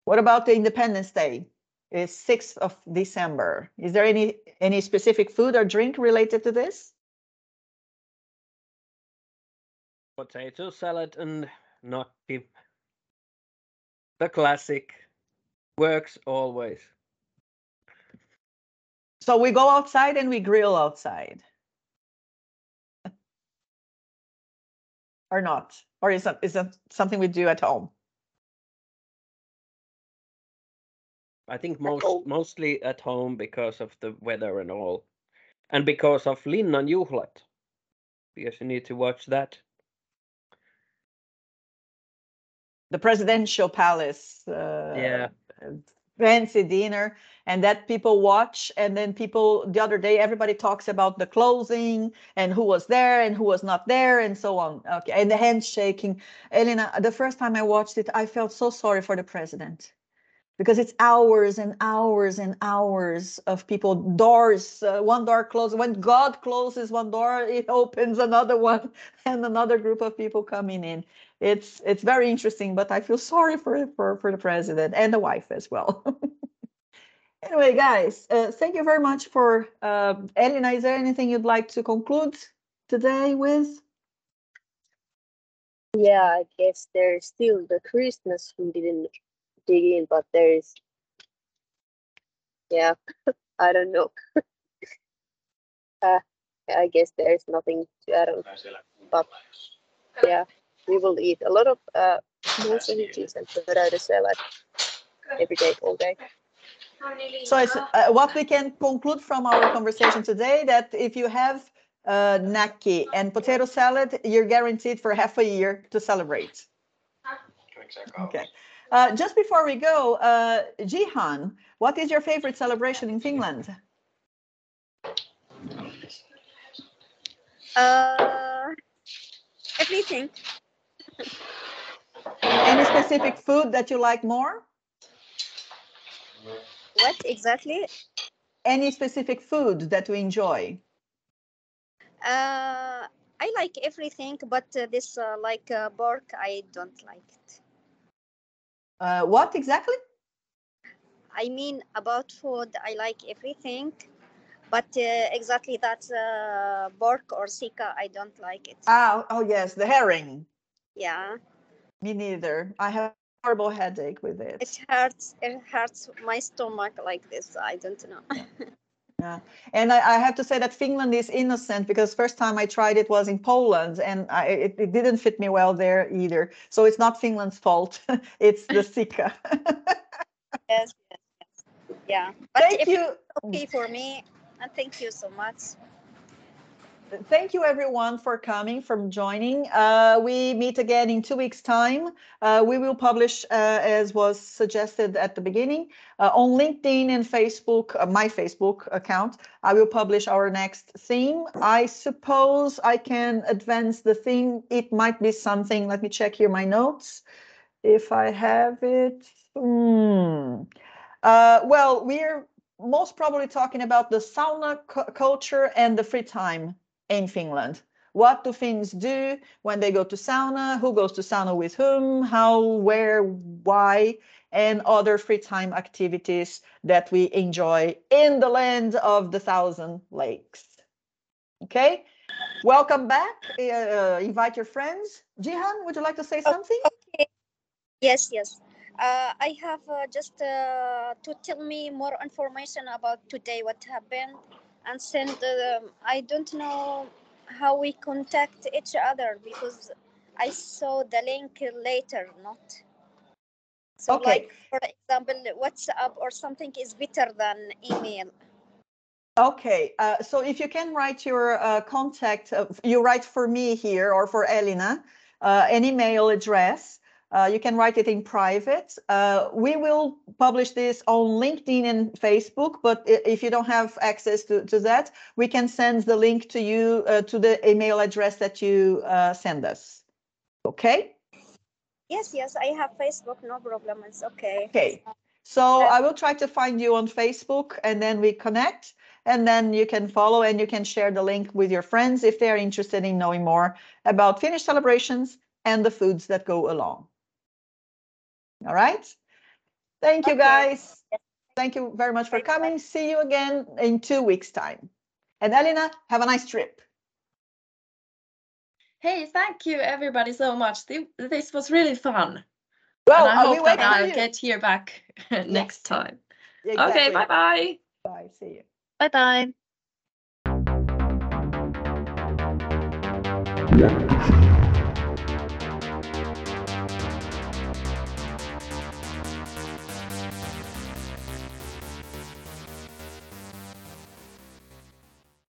What about the Independence Day? It's 6th of December. Is there any any specific food or drink related to this? Potato salad and not gnocchi. The classic. Works always. So we go outside and we grill outside. Or not? Or is that, is that something we do at home? I think most mostly at home because of the weather and all. And because of Linnan Juhlat. Because you need to watch that. The presidential palace. Uh, Yeah. Fancy dinner, and that people watch, and then people the other day everybody talks about the closing and who was there and who was not there and so on. Okay, and the handshaking. Elena, the first time I watched it, I felt so sorry for the president because it's hours and hours and hours of people doors uh, one door closes when god closes one door it opens another one and another group of people coming in it's it's very interesting but i feel sorry for for, for the president and the wife as well Anyway, guys, uh, thank you very much for uh, Elina. Is there anything you'd like to conclude today with? Yeah, I guess there's still the Christmas we didn't dig in, but there's yeah, I don't know. uh, I guess there's nothing to add on. But yeah, we will eat a lot of uh, sausages and potato salad every day, all day. So uh, what we can conclude from our conversation today that if you have uh, nakki and potato salad, you're guaranteed for half a year to celebrate. Okay. Uh, just before we go, uh, Jihan, what is your favorite celebration in Finland? Uh, everything. Any specific food that you like more? What exactly? Any specific food that you enjoy? Uh, I like everything, but uh, this uh, like uh, pork, I don't like it. Uh, what exactly? I mean, about food, I like everything, but uh, exactly that uh, pork or sika, I don't like it. Ah, oh yes, the herring. Yeah, Me neither. I have horrible headache with it. it hurts. It hurts my stomach like this. I don't know. Yeah, and I, I have to say that Finland is innocent because first time I tried it was in Poland and I, it, it didn't fit me well there either. So it's not Finland's fault. it's the Sika. yes, yes, yes. Yeah, but Thank if you. okay for me, and thank you so much. Thank you everyone for coming, from joining. Uh, we meet again in two weeks' time. Uh, we will publish, uh, as was suggested at the beginning, uh, on LinkedIn and Facebook, uh, my Facebook account. I will publish our next theme. I suppose I can advance the theme. It might be something. Let me check here my notes. If I have it. Hmm. Uh, well, we're most probably talking about the sauna cu- culture and the free time in Finland. What do Finns do when they go to sauna? Who goes to sauna with whom? How, where, why? And other free time activities that we enjoy in the land of the thousand lakes. Okay, welcome back. Uh, invite your friends. Jihan, would you like to say something? Okay. Yes, yes. Uh, I have uh, just uh, to tell me more information about today what happened and send. Um, I don't know how we contact each other because I saw the link later, not. So, Okay. like for example, WhatsApp or something is better than email. Okay, uh, so if you can write your uh, contact, uh, you write for me here or for elena uh, an email address. Uh, you can write it in private. Uh, we will publish this on LinkedIn and Facebook, but if you don't have access to, to that, we can send the link to you uh, to the email address that you uh, send us. Okay? Yes, yes, I have Facebook, no problem. It's okay. Okay. So I will try to find you on Facebook and then we connect and then you can follow and you can share the link with your friends if they are interested in knowing more about Finnish celebrations and the foods that go along. All right. Thank you Okay. guys. Thank you very much for coming. See you again in two weeks time. And Elena, have a nice trip. Hey, thank you everybody so much. This was really fun. Well, and I hope that I'll get here back next time. Okay, bye bye. Bye. See you. Bye bye.